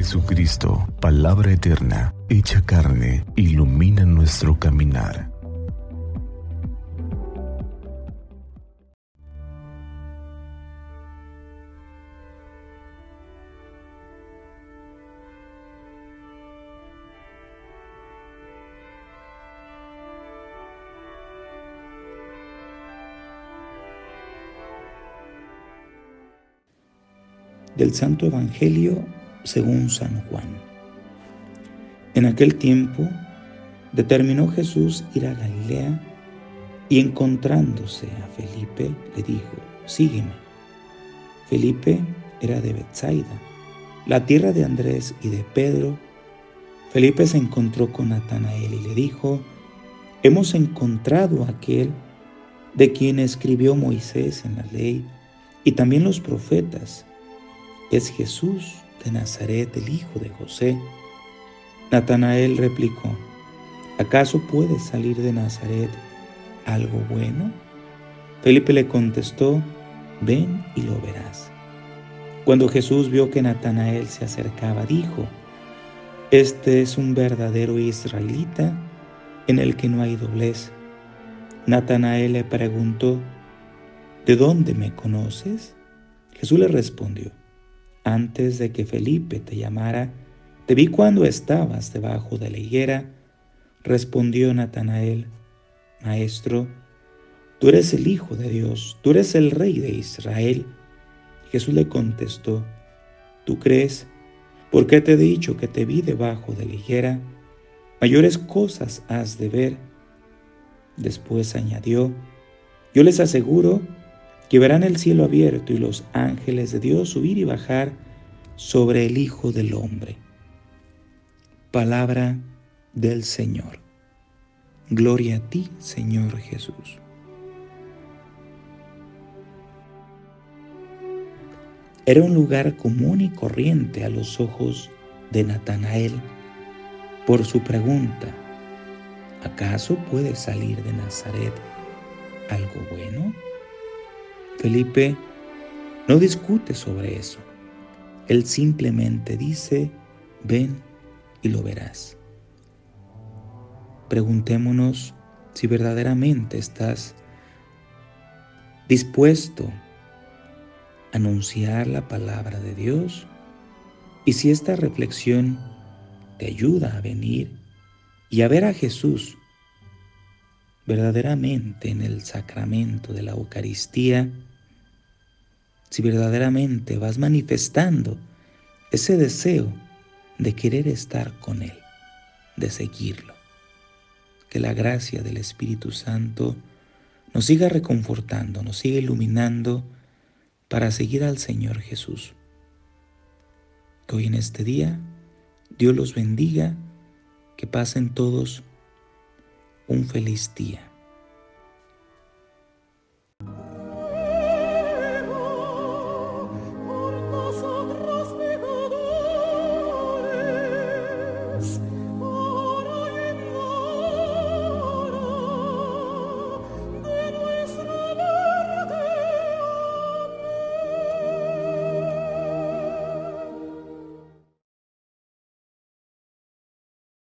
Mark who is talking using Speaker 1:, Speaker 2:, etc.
Speaker 1: Jesucristo, palabra eterna, hecha carne, ilumina nuestro caminar.
Speaker 2: del Santo Evangelio según San Juan. En aquel tiempo determinó Jesús ir a Galilea y encontrándose a Felipe le dijo, sígueme. Felipe era de Bethsaida, la tierra de Andrés y de Pedro. Felipe se encontró con Natanael y le dijo, hemos encontrado a aquel de quien escribió Moisés en la ley y también los profetas es Jesús de Nazaret, el hijo de José. Natanael replicó, ¿acaso puede salir de Nazaret algo bueno? Felipe le contestó, ven y lo verás. Cuando Jesús vio que Natanael se acercaba, dijo, este es un verdadero israelita en el que no hay doblez. Natanael le preguntó, ¿de dónde me conoces? Jesús le respondió, antes de que Felipe te llamara, te vi cuando estabas debajo de la higuera. Respondió Natanael, Maestro, tú eres el Hijo de Dios, tú eres el Rey de Israel. Jesús le contestó, ¿tú crees? ¿Por qué te he dicho que te vi debajo de la higuera? Mayores cosas has de ver. Después añadió, yo les aseguro que verán el cielo abierto y los ángeles de Dios subir y bajar sobre el Hijo del Hombre. Palabra del Señor. Gloria a ti, Señor Jesús. Era un lugar común y corriente a los ojos de Natanael por su pregunta, ¿acaso puede salir de Nazaret algo bueno? Felipe no discute sobre eso. Él simplemente dice, ven y lo verás. Preguntémonos si verdaderamente estás dispuesto a anunciar la palabra de Dios y si esta reflexión te ayuda a venir y a ver a Jesús verdaderamente en el sacramento de la Eucaristía si verdaderamente vas manifestando ese deseo de querer estar con Él, de seguirlo. Que la gracia del Espíritu Santo nos siga reconfortando, nos siga iluminando para seguir al Señor Jesús. Que hoy en este día Dios los bendiga, que pasen todos un feliz día.